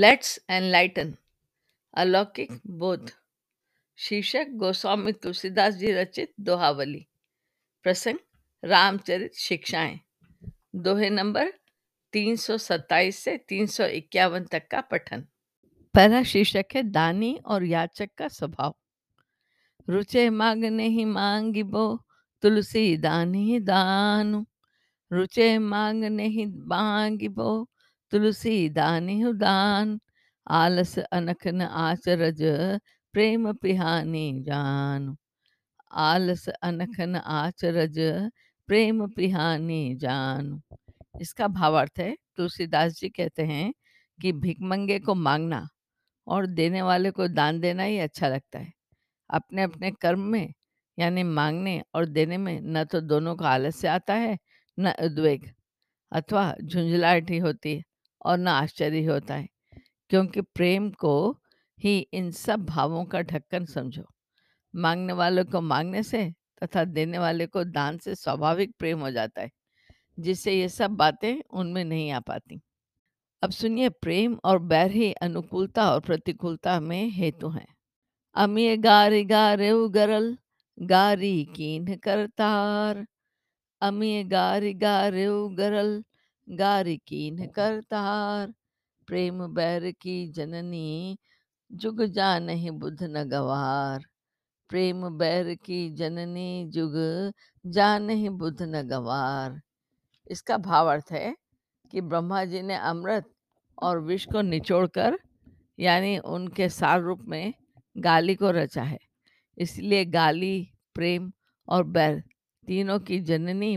Let's enlighten अलौकिक बोध। शीर्षक गोस्वामी तुलसीदास जी रचित दोहावली। प्रसंग, रामचरित शिक्षाएँ। दोहे नंबर 327 से 351 तक का पठन। पहला शीर्षक है, दानी और याचक का स्वभाव। रुचे मांगने ही मांगिबो तुलसी दानी दानु। रुचे मांगने ही मांगिबो तुलसी दानी दान आलस अनख न आचरज, प्रेम पिहानी जान। आलस अनखन आचरज, प्रेम पिहानी जान। इसका भावार्थ है, तुलसीदास जी कहते हैं कि भिकमंगे को मांगना और देने वाले को दान देना ही अच्छा लगता है। अपने अपने कर्म में, यानी मांगने और देने में न तो दोनों को आलस्य आता है, न उद्वेग अथवा झुंझलाहट ही होती है। और न आश्चर्य होता है, क्योंकि प्रेम को ही इन सब भावों का ढक्कन समझो। मांगने वाले को मांगने से तथा देने वाले को दान से स्वाभाविक प्रेम हो जाता है, जिससे ये सब बातें उनमें नहीं आ पाती। अब सुनिए, प्रेम और बैर ही अनुकूलता और प्रतिकूलता में हेतु हैं। अमीय गारी गारे गरल गारी कीन करतार अमीय गारी गारे गरल गारी कीन करतार प्रेम बैर की जननी जुग जा नहीं बुध न गवार। प्रेम बैर की जननी जुग जा नहीं बुध न गवार। इसका भावार्थ है कि ब्रह्मा जी ने अमृत और विष को निचोड़कर यानी उनके सार रूप में गाली को रचा है। इसलिए गाली प्रेम और बैर तीनों की जननी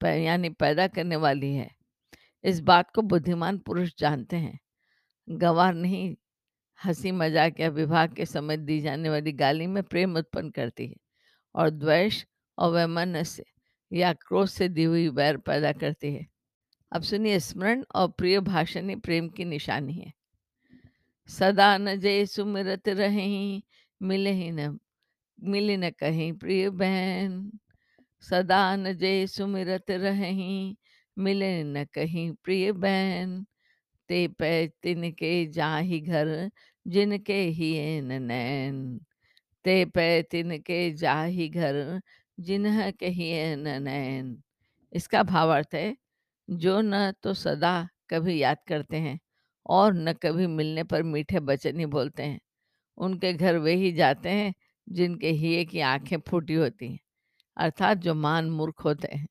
यानी पैदा करने वाली है। इस बात को बुद्धिमान पुरुष जानते हैं। गंवार नहीं, हँसी मज़ाक या विवाह के समय दी जाने वाली गाली में प्रेम उत्पन्न करती है और द्वेष और वैमनस्य या क्रोध से दी हुई वैर पैदा करती है। अब सुनिए, स्मरण और प्रिय भाषण ही प्रेम की निशानी है। सदा न जय सुमिरत रहे, मिले ही न, मिली न कहीं प्रिय बहन। सदा न जय सुमिरत रहे मिले न कहीं प्रिय बहन। ते पै तिनके जाही घर, जिनके ही नैन। ते पै तिनके जाही घर, जिन्ह के ही नैन। इसका भावार्थ है, जो न तो सदा कभी याद करते हैं, और न कभी मिलने पर मीठे वचन ही बोलते हैं। उनके घर वे ही जाते हैं, जिनके हिये की आँखें फूटी होती हैं। अर्थात जो मान मूर्ख होते हैं।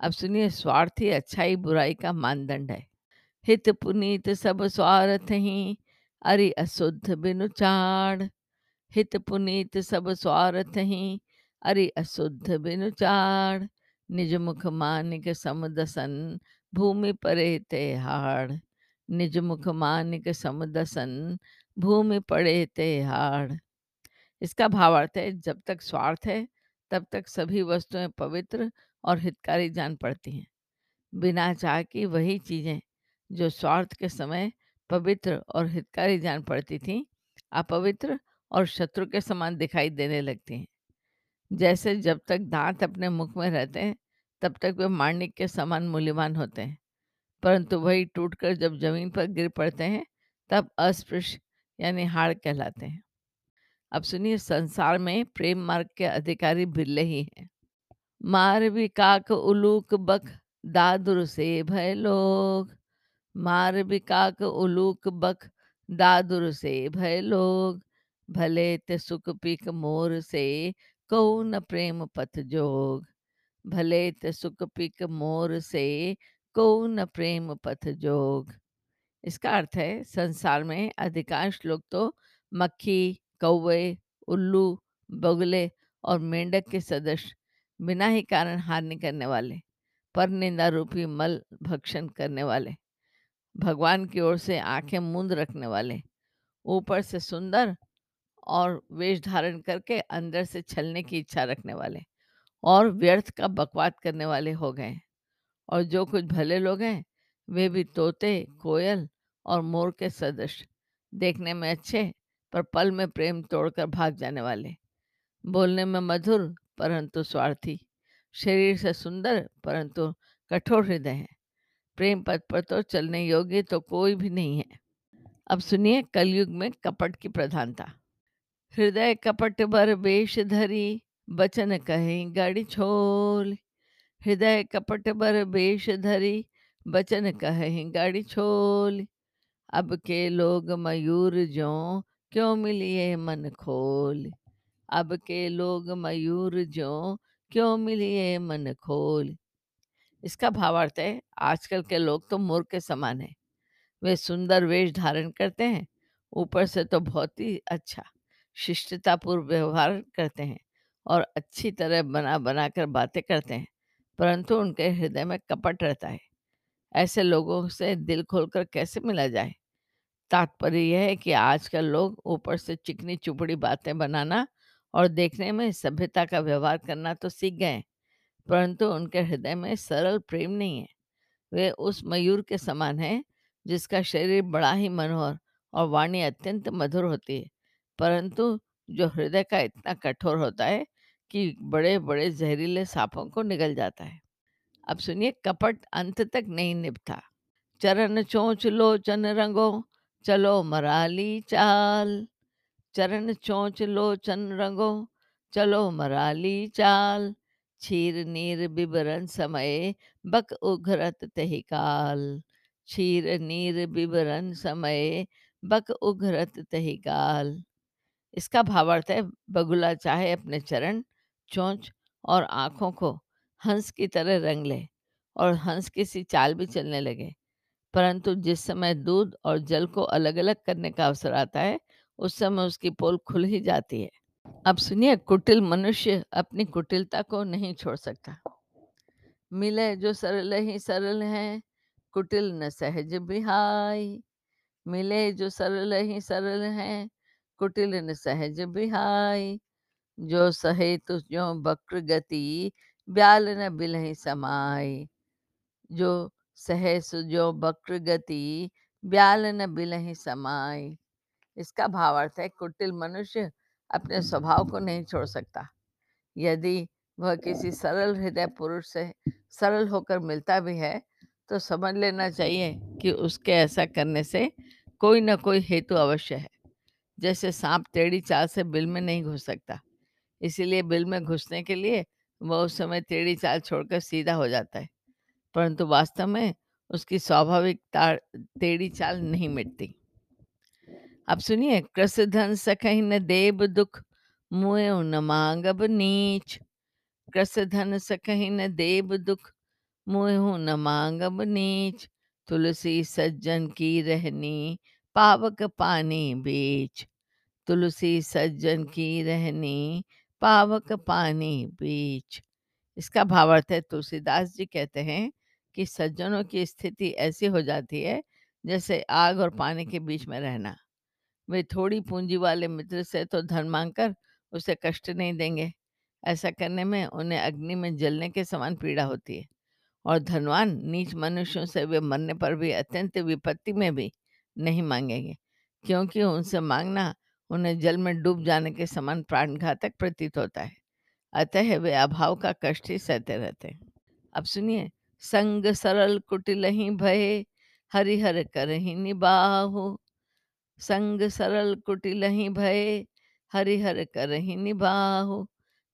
अब सुनिए, स्वार्थ ही अच्छाई बुराई का मानदंड है। हित पुनीत सब स्वार्थ ही, अरि अशुद्ध बिनु चाड़ हित पुनीत सब स्वार्थ ही, अरि अशुद्ध बिनु चाड़ निज मुख मानिक समुदसन भूमि परे ते हाड़। निज मुख मानिक समुदसन भूमि पड़े ते हाड़। इसका भावार्थ है, जब तक स्वार्थ है, तब तक सभी वस्तुएँ पवित्र और हितकारी जान पड़ती हैं। बिना चाह की वही चीज़ें, जो स्वार्थ के समय पवित्र और हितकारी जान पड़ती थी, अपवित्र और शत्रु के समान दिखाई देने लगती हैं। जैसे जब तक दांत अपने मुख में रहते हैं, तब तक वे माणिक के समान मूल्यवान होते हैं। परंतु वही टूटकर जब ज़मीन पर गिर पड़ते हैं, तब अस्पृश्य, यानी हाड़ कहलाते हैं। अब सुनिए, संसार में प्रेम मार्ग के अधिकारी बिरले ही हैं। मार भी काक उलूक बक दादुर से भय लोग। मार भी काक उलूक बक दादुर से भय लोग। भले ते सुख पीक मोर से कौ न प्रेम पथ जोग। भले त सुख पिक मोर से को न प्रेम पथ जोग। इसका अर्थ है, संसार में अधिकांश लोग तो मक्खी, कौवे, उल्लू, बगुले और मेंढक के सदस्य बिना ही कारण हानि करने वाले, पर निंदा रूपी मल भक्षण करने वाले, भगवान की ओर से आँखें मूंद रखने वाले, ऊपर से सुंदर और वेश धारण करके अंदर से छलने की इच्छा रखने वाले और व्यर्थ का बकवाद करने वाले हो गए और जो कुछ भले लोग हैं, वे भी तोते, कोयल और मोर के सदस्य देखने में अच्छे पर पल में प्रेम तोड़कर भाग जाने वाले। बोलने में मधुर परंतु स्वार्थी। शरीर से सुंदर परंतु कठोर हृदय है। प्रेम पद पर तो चलने योग्य तो कोई भी नहीं है। अब सुनिए कलयुग में कपट की प्रधानता। हृदय कपट बर वेश धरी, बचन कहीं गाड़ी छोल। हृदय कपट बर वेश धरी, बचन कहीं गाड़ी छोल। अब के लोग मयूर जो क्यों मिलिए मन खोल? अब के लोग मयूर जो क्यों मिलिए मन खोल? इसका भावार्थ है, आजकल के लोग तो मोर के समान है। वे सुंदर वेश धारण करते हैं, ऊपर से तो बहुत ही अच्छा शिष्टतापूर्व व्यवहार करते हैं और अच्छी तरह बना बना कर बातें करते हैं, परंतु उनके हृदय में कपट रहता है। ऐसे लोगों से दिल खोलकर कैसे मिला जाए? तात्पर्य यह है कि आजकल लोग ऊपर से चिकनी चुपड़ी बातें बनाना और देखने में सभ्यता का व्यवहार करना तो सीख गए परंतु उनके हृदय में सरल प्रेम नहीं है। वे उस मयूर के समान है, जिसका शरीर बड़ा ही मनोहर और वाणी अत्यंत मधुर होती है, परंतु जो हृदय का इतना कठोर होता है कि बड़े बड़े जहरीले सांपों को निगल जाता है। अब सुनिए, कपट अंत तक नहीं निभता। चरण चोंच लोचन रंगो, चलो मराली चाल। चरण चोंच लोचन रंगो, चलो मराली चाल छीर नीर बिबरन समय, बक उघरत तहि काल। छीर नीर बिबरन समय, बक उघरत तहि काल। इसका भावार्थ है, बगुला चाहे अपने चरण, चोंच और आँखों को हंस की तरह रंग ले और हंस की सी चाल भी चलने लगे। परंतु जिस समय दूध और जल को अलग अलग करने का अवसर आता है उस समय उसकी पोल खुल ही जाती है। अब सुनिए, कुटिल मनुष्य अपनी कुटिलता को नहीं छोड़ सकता। मिले जो सरल ही सरल है, कुटिल न सहज बिहाई। मिले जो सरल ही सरल है, कुटिल न सहज बिहाई। जो सहे तुझो बक्र गति, ब्याल न बिलहि समाई। जो सहे सुजो बक्र गति, ब्याल न बिलहि समाई। इसका भावार्थ है कुटिल मनुष्य अपने स्वभाव को नहीं छोड़ सकता। यदि वह किसी सरल हृदय पुरुष से सरल होकर मिलता भी है तो समझ लेना चाहिए कि उसके ऐसा करने से कोई ना कोई हेतु अवश्य है। जैसे सांप टेढ़ी चाल से बिल में नहीं घुस सकता, इसीलिए बिल में घुसने के लिए वह उस समय टेढ़ी चाल छोड़कर सीधा हो जाता है, परंतु वास्तव में उसकी स्वाभाविक टेढ़ी चाल नहीं मिटती। अब सुनिए कृष धन सखही न देव दुख मुँह न मांगब नीच। कृष धन सखही न देव दुख मुँह न मांगब नीच। तुलसी सज्जन की रहनी, पावक पानी बीच। तुलसी सज्जन की रहनी, पावक पानी बीच। इसका भावार्थ है, तुलसीदास जी कहते हैं कि सज्जनों की स्थिति ऐसी हो जाती है, जैसे आग और पानी के बीच में रहना। वे थोड़ी पूंजी वाले मित्र से तो धन मांगकर उसे कष्ट नहीं देंगे। ऐसा करने में उन्हें अग्नि में जलने के समान पीड़ा होती है। और धनवान नीच मनुष्यों से वे मरने पर भी अत्यंत विपत्ति में भी नहीं मांगेंगे, क्योंकि उनसे मांगना उन्हें जल में डूब जाने के समान प्राणघातक प्रतीत होता है। अतः वे अभाव का कष्ट ही सहते रहते हैं। अब सुनिए, संग सरल कुटिल ही भय, हरिहर कर ही निबाहु संग सरल कुटिल ही भय, हरिहर कर ही निबाहु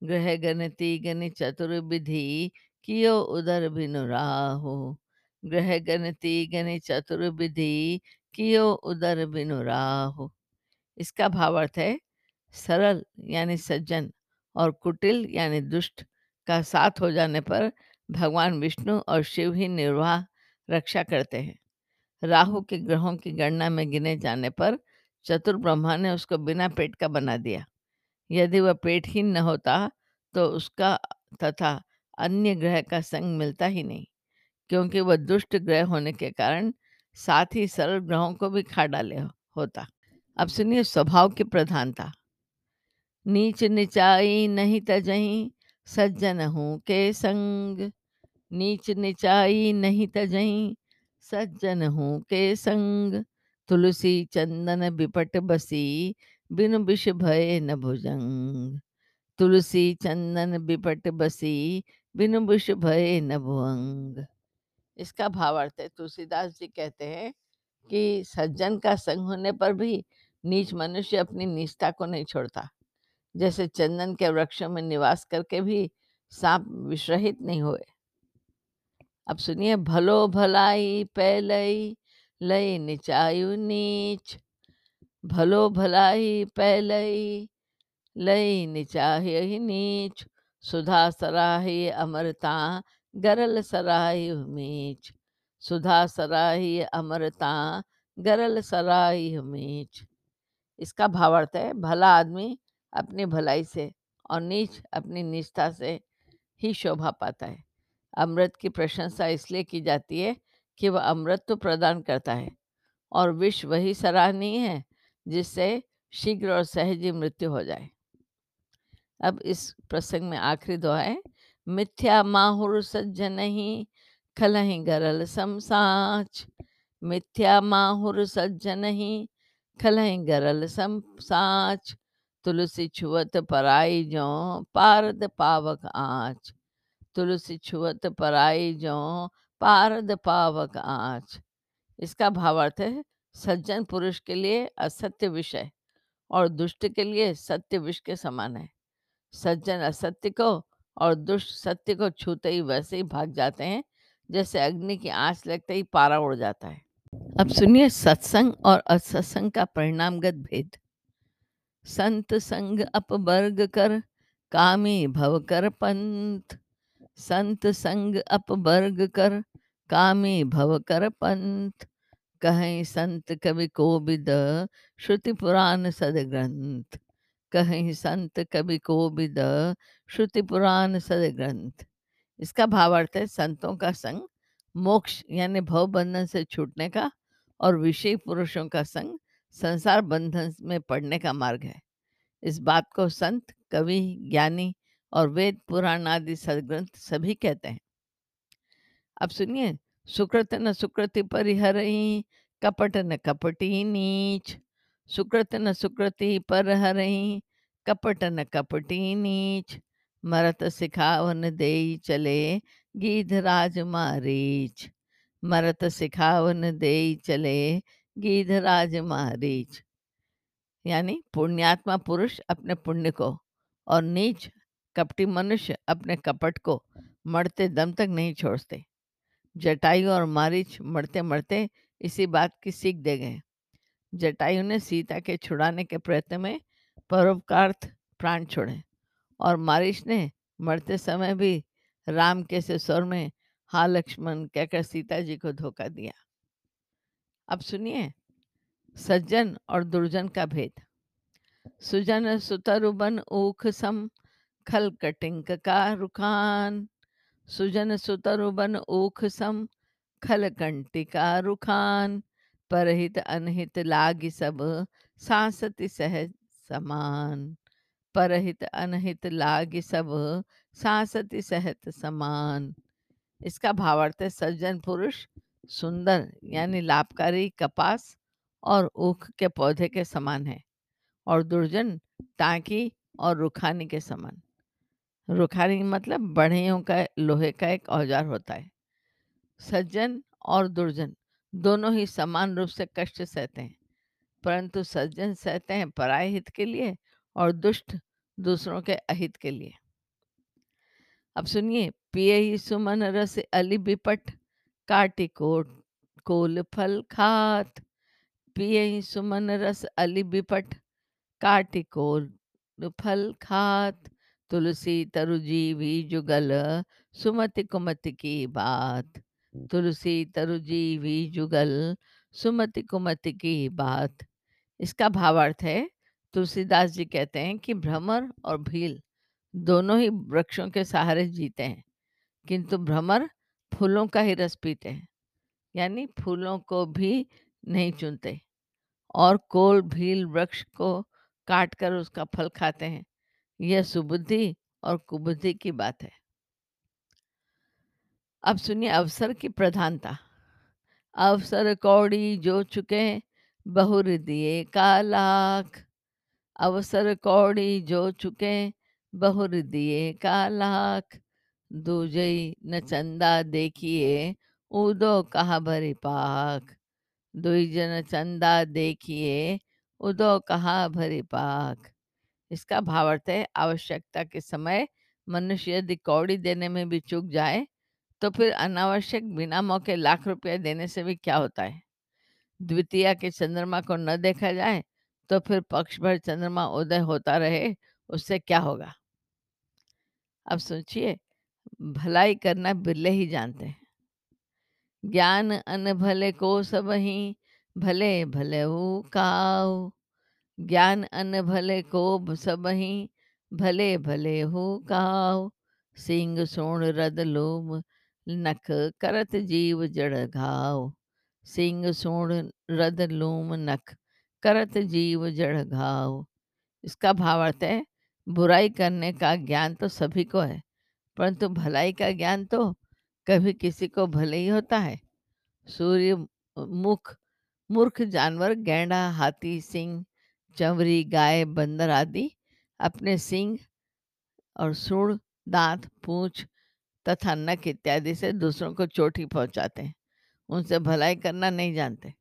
ग्रह गणति गण चतुर विधि कियो उदर बिनु राहु। ग्रह गणति गण चतुर विधि कियो उदर बिनु राहु। इसका भावार्थ है, सरल यानी सज्जन और कुटिल यानी दुष्ट का साथ हो जाने पर भगवान विष्णु और शिव ही निर्वाह रक्षा करते हैं। राहु के ग्रहों की गणना में गिने जाने पर चतुर ब्रह्मा ने उसको बिना पेट का बना दिया। यदि वह पेटहीन न होता तो उसका तथा अन्य ग्रह का संग मिलता ही नहीं, क्योंकि वह दुष्ट ग्रह होने के कारण साथ ही सरल ग्रहों को भी खा डाले होता। अब सुनिए स्वभाव की प्रधानता। नीच निचाई नहीं तजही सज्जन हूँ के संग। नीच निचाई नहीं तजही सज्जन हूँ के संग। तुलसी चंदन बिपट बसी, बिनु विष भय न भुजंग। तुलसी चंदन बिपट बसी, बिनु बुष भय न भुअंग। इसका भावार्थ है, तुलसीदास जी कहते हैं कि सज्जन का संग होने पर भी नीच मनुष्य अपनी निष्ठा को नहीं छोड़ता। जैसे चंदन के वृक्षों में निवास करके भी सांप विश्रहित नहीं हुए। अब सुनिए, भलो भलाई पैलई लई निचायु नीच। भलो भलाई पैलई लई निचाहि नीच। सुधा सराही अमरता, गरल सराही मीच। सुधा सराही अमरता, गरल सराही मीच। इसका भावार्थ है, भला आदमी अपनी भलाई से और नीच अपनी निष्ठा से ही शोभा पाता है। अमृत की प्रशंसा इसलिए की जाती है कि वह अमृत तो प्रदान करता है और विष वही सराहनीय है जिससे शीघ्र और सहज मृत्यु हो जाए। अब इस प्रसंग में आखिरी दोहा है, मिथ्या माहुर सज्जन ही खलहि गरल समसाच मिथ्या माहुर सज्जन ही खलहि गरल सम साच। तुलसी छुअत पराई जो पारद पावक आँच। तुलसी छुअत पराई जो पारद पावक आँच। इसका भावार्थ है सज्जन पुरुष के लिए असत्य विषय और दुष्ट के लिए सत्य विष के समान है। सज्जन असत्य को और दुष्ट सत्य को छूते ही वैसे ही भाग जाते हैं, जैसे अग्नि की आँच लगते ही पारा उड़ जाता है। अब सुनिए सत्संग और असत्संग का परिणामगत भेद। संत संग अपवर्ग कर, कामी भव कर पंथ। संत संग अपवर्ग कर, कामी भव कर पंथ। कहीं संत कवि को विद श्रुति पुराण सदग्रंथ कहीं संत कवि को विद श्रुति पुराण सदग्रंथ इसका भावार्थ है संतों का संग, मोक्ष यानी भव बंधन से छूटने का और विषय पुरुषों का संग, संसार बंधन में पड़ने का मार्ग है। इस बात को संत, कवि, ज्ञानी और वेद पुराण आदि सदग्रंथ सभी कहते हैं। अब सुनिए, सुकृत न सुकृति परिहरही कपट न कपटी नीच। सुकृत न सुकृति पर हरही कपट न कपटी नीच। मरत सिखावन दे चले, गीध राज मारीच। मरत सिखावन दे चले, गीध राज मारीच। यानी पुण्यात्मा पुरुष अपने पुण्य को और नीच कपटी मनुष्य अपने कपट को मरते दम तक नहीं छोड़ते। जटायु और मारीच मरते मरते इसी बात की सीख दे गए। जटायु ने सीता के छुड़ाने के प्रयत्न में परोपकार्थ प्राण छोड़े और मारिश ने मरते समय भी राम के से स्वर में हा, लक्ष्मण कहकर सीता जी को धोखा दिया। अब सुनिए, सज्जन और दुर्जन का भेद। सुजन सुतरुबन ऊख सम खल कटिंक का रुखान, सुजन सुतरुबन ऊख सम, खल कंटिका रुखान, परहित अनहित लाग सब, सांसति सहज समान, परहित अनहित लाग सब, सांसति सहत समान। इसका भावार्थ है सज्जन पुरुष, सुंदर यानी लाभकारी, कपास और ऊख के पौधे के समान है और दुर्जन टांकी और रुखानी के समान। रुखानी मतलब बढ़ियों का लोहे का एक औज़ार होता है। सज्जन और दुर्जन, दोनों ही समान रूप से कष्ट सहते हैं। परंतु सज्जन सहते हैं पराय हित के लिए और दुष्ट दूसरों के अहित के लिए। अब सुनिए, पिए ही सुमन रस अली बिपट, काटी कोट, कोल फल खात। पिए ही सुमन रस अली बिपट, काटी कोल फल खात। तुलसी तरुजी भी जुगल सुमति कुमति की बात। तुलसी तरुजी भी जुगल सुमति कुमति की बात। इसका भावार्थ है तुलसीदास जी कहते हैं कि भ्रमर और भील दोनों ही वृक्षों के सहारे जीते हैं किंतु भ्रमर फूलों का ही रस पीते हैं यानी फूलों को भी नहीं चुनते और कोल भील वृक्ष को काट कर उसका फल खाते हैं। यह सुबुद्धि और कुबुद्धि की बात है। अब सुनिए अवसर की प्रधानता। अवसर कौड़ी जो चुके बहुर दिए का लाख अवसर कौड़ी जो चुके बहुर दिए का लाख दूजई न चंदा देखिए उदो कहा भरी पाख। दुई जन चंदा देखिए उदो कहा भरी पाख। इसका भावार्थ है आवश्यकता के समय मनुष्य यदि कौड़ी देने में भी चूक जाए तो फिर अनावश्यक बिना मौके लाख रुपया देने से भी क्या होता है? द्वितीया के चंद्रमा को न देखा जाए तो फिर पक्ष भर चंद्रमा उदय होता रहे, उससे क्या होगा? अब सोचिए, भलाई करना बिरले ही जानते हैं। ज्ञान अन भले को सब ही, भले भले हु काऊ ज्ञान अन भले को भ- सब ही भले भले हु काऊ सिंह सोण रद लोम, नख करत जीव जड़ घाव। सिंह सोण रद लोम, नख करत जीव जड़ घाव। इसका भावार्थ है, बुराई करने का ज्ञान तो सभी को है, परंतु भलाई का ज्ञान तो कभी किसी को भले ही होता है। सूर्य, मुख, मूर्ख जानवर, गैंडा, हाथी, सिंह चंवरी गाय, बंदर आदि, अपने सिंह और सूढ़, दांत, पूंछ तथा नख इत्यादि से दूसरों को चोटी पहुंचाते हैं। उनसे भलाई करना नहीं जानते।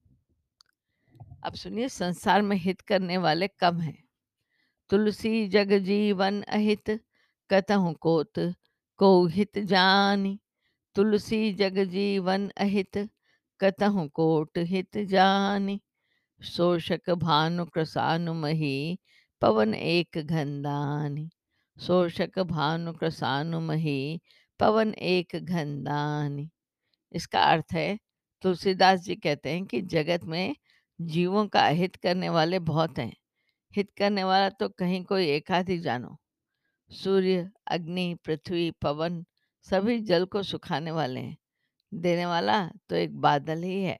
अब सुनिए, संसार में हित करने वाले कम हैं। तुलसी, जग जीवन अहित, कतहु कोत, को हित जानी। तुलसी, जग जीवन अहित, कतहु कोट हित जानी। शोषक भानु कृसानु मही पवन एक घनदानी। शोषक भानु कृसानु मही पवन एक घनदानी। इसका अर्थ है, तुलसीदास जी कहते हैं कि जगत में जीवों का हित करने वाले बहुत हैं। हित करने वाला तो कहीं कोई एक आध ही जानो। सूर्य, अग्नि, पृथ्वी, पवन सभी जल को सुखाने वाले हैं। देने वाला तो एक बादल ही है।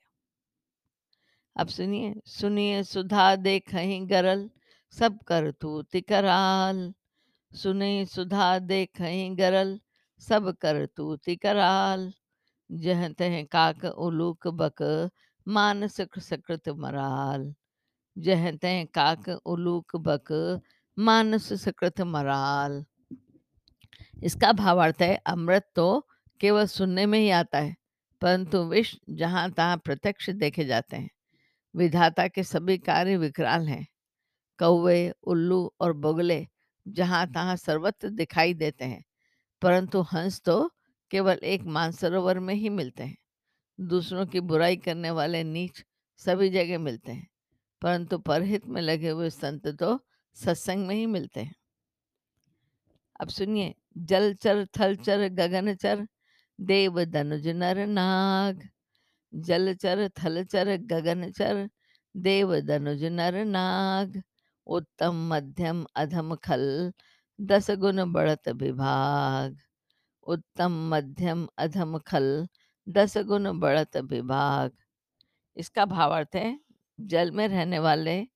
अब सुनिए सुनिए, सुधा देखहि गरल, सब कर तू तिकराल सुनिए सुधा देखहि गरल, सब कर तू तिकराल जह तह काक उलूक बक मानस सकृत मराल। जह तह काक उलूक बक, मानस सकृत मराल। इसका भावार्थ है, अमृत तो केवल सुनने में ही आता है, परंतु विष जहाँ तहाँ प्रत्यक्ष देखे जाते हैं। विधाता के सभी कार्य विकराल हैं। कौवे, उल्लू और बगुले जहाँ तहाँ सर्वत्र दिखाई देते हैं, परंतु हंस तो केवल एक मानसरोवर में ही मिलते हैं। दूसरों की बुराई करने वाले नीच सभी जगह मिलते हैं, परंतु परहित में लगे हुए संत तो सत्संग में ही मिलते हैं। अब सुनिए जलचर थलचर गगनचर देव धनुज नर नाग। जलचर थलचर गगनचर देव धनुज नर नाग, उत्तम मध्यम अधम खल, दस गुण बढ़त विभाग। उत्तम मध्यम अधम खल, दस गुण बढ़त विभाग। इसका भावार्थ है, जल में रहने वाले,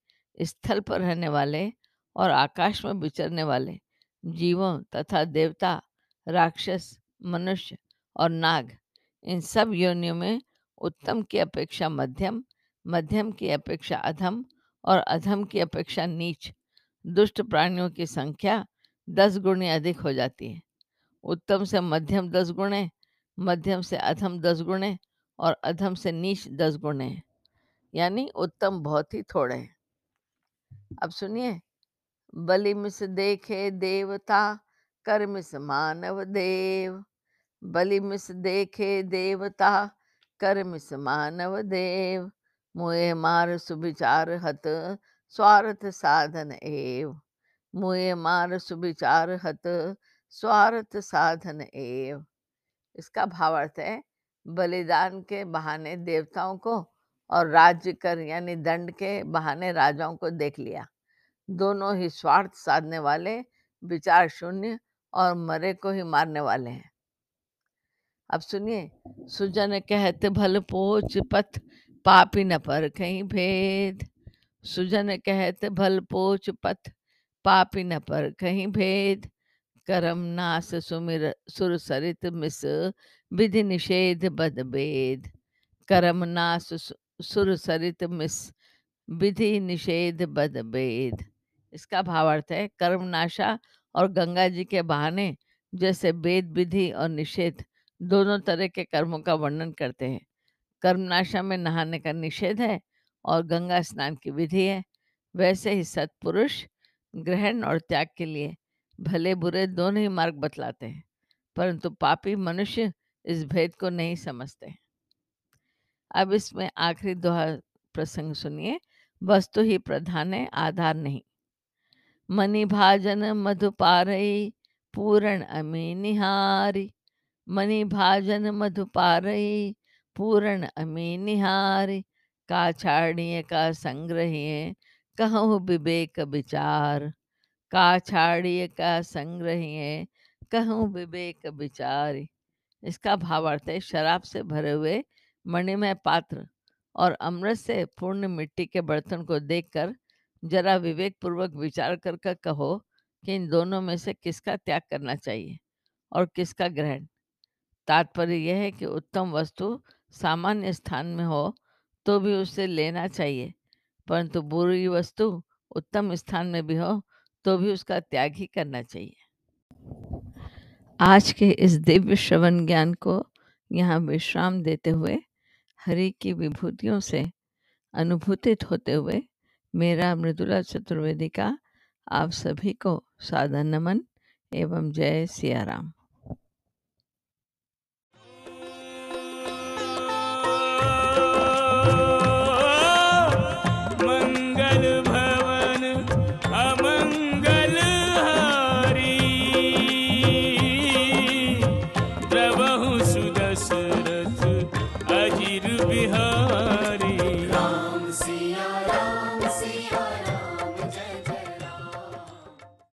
स्थल पर रहने वाले और आकाश में विचरने वाले जीवों तथा देवता, राक्षस, मनुष्य और नाग, इन सब योनियों में उत्तम की अपेक्षा मध्यम मध्यम की अपेक्षा अधम और अधम की अपेक्षा नीच। दुष्ट प्राणियों की संख्या दस गुणे अधिक हो जाती है। उत्तम से मध्यम दस गुणे, मध्यम से अधम दस गुणे और अधम से नीच दस गुणे हैं। यानी उत्तम बहुत ही थोड़े हैं। अब सुनिए, बलि मिस देखे देवता, कर मिस मानव देव। बलि मिस देखे देवता कर मिस मानव देव मुए मार सुविचार हत, स्वार्थ साधन एव। मुए मार सुविचार हत, स्वार्थ साधन एव। इसका भावार्थ है, बलिदान के बहाने देवताओं को और राज्य कर यानी दंड के बहाने राजाओं को देख लिया। दोनों ही स्वार्थ साधने वाले, विचार शून्य और मरे को ही मारने वाले हैं। अब सुनिए, सुजन कहत, भल पोच पथ पापी न पर कहीं भेद। सुजन कहत, भल पोच पथ पापी न पर कहीं भेद। करम नास सुमिर, सुर सरित मिस विधि निषेध बद भेद करम नास सुर सरित मिस विधि निषेध बद भेद इसका भावार्थ है कर्मनाशा और गंगा जी के बहाने जैसे वेद विधि और निषेध दोनों तरह के कर्मों का वर्णन करते हैं। कर्मनाशा में नहाने का निषेध है और गंगा स्नान की विधि है। वैसे ही सत्पुरुष ग्रहण और त्याग के लिए भले बुरे दोनों ही मार्ग बतलाते हैं, परंतु पापी मनुष्य इस भेद को नहीं समझते अब इसमें आखिरी दोहा प्रसंग सुनिए। वस्तु ही प्रधान है, आधार नहीं। मणि भाजन मधुपारई पूरण अमी निहारी। मणि भाजन मधुपारई पूरण अमी निहारी, का छाड़िए, का संग्रहिए, कहूँ विवेक विचार। का छाड़िए, का संग्रहिए, कहूँ विवेक विचार। इसका भावार्थ है, शराब से भरे हुए मणिमय पात्र और अमृत से पूर्ण मिट्टी के बर्तन को देखकर जरा विवेक पूर्वक विचार कर कर कहो कि इन दोनों में से किसका त्याग करना चाहिए और किसका ग्रहण। तात्पर्य यह है कि उत्तम वस्तु सामान्य स्थान में हो तो भी उसे लेना चाहिए। परंतु बुरी वस्तु उत्तम स्थान में भी हो तो भी उसका त्याग ही करना चाहिए। आज के इस दिव्य श्रवण ज्ञान को यहाँ विश्राम देते हुए, हरि की विभूतियों से अनुभूतित होते हुए, मेरा मृदुला चतुर्वेदी का आप सभी को सादर नमन एवं जय सिया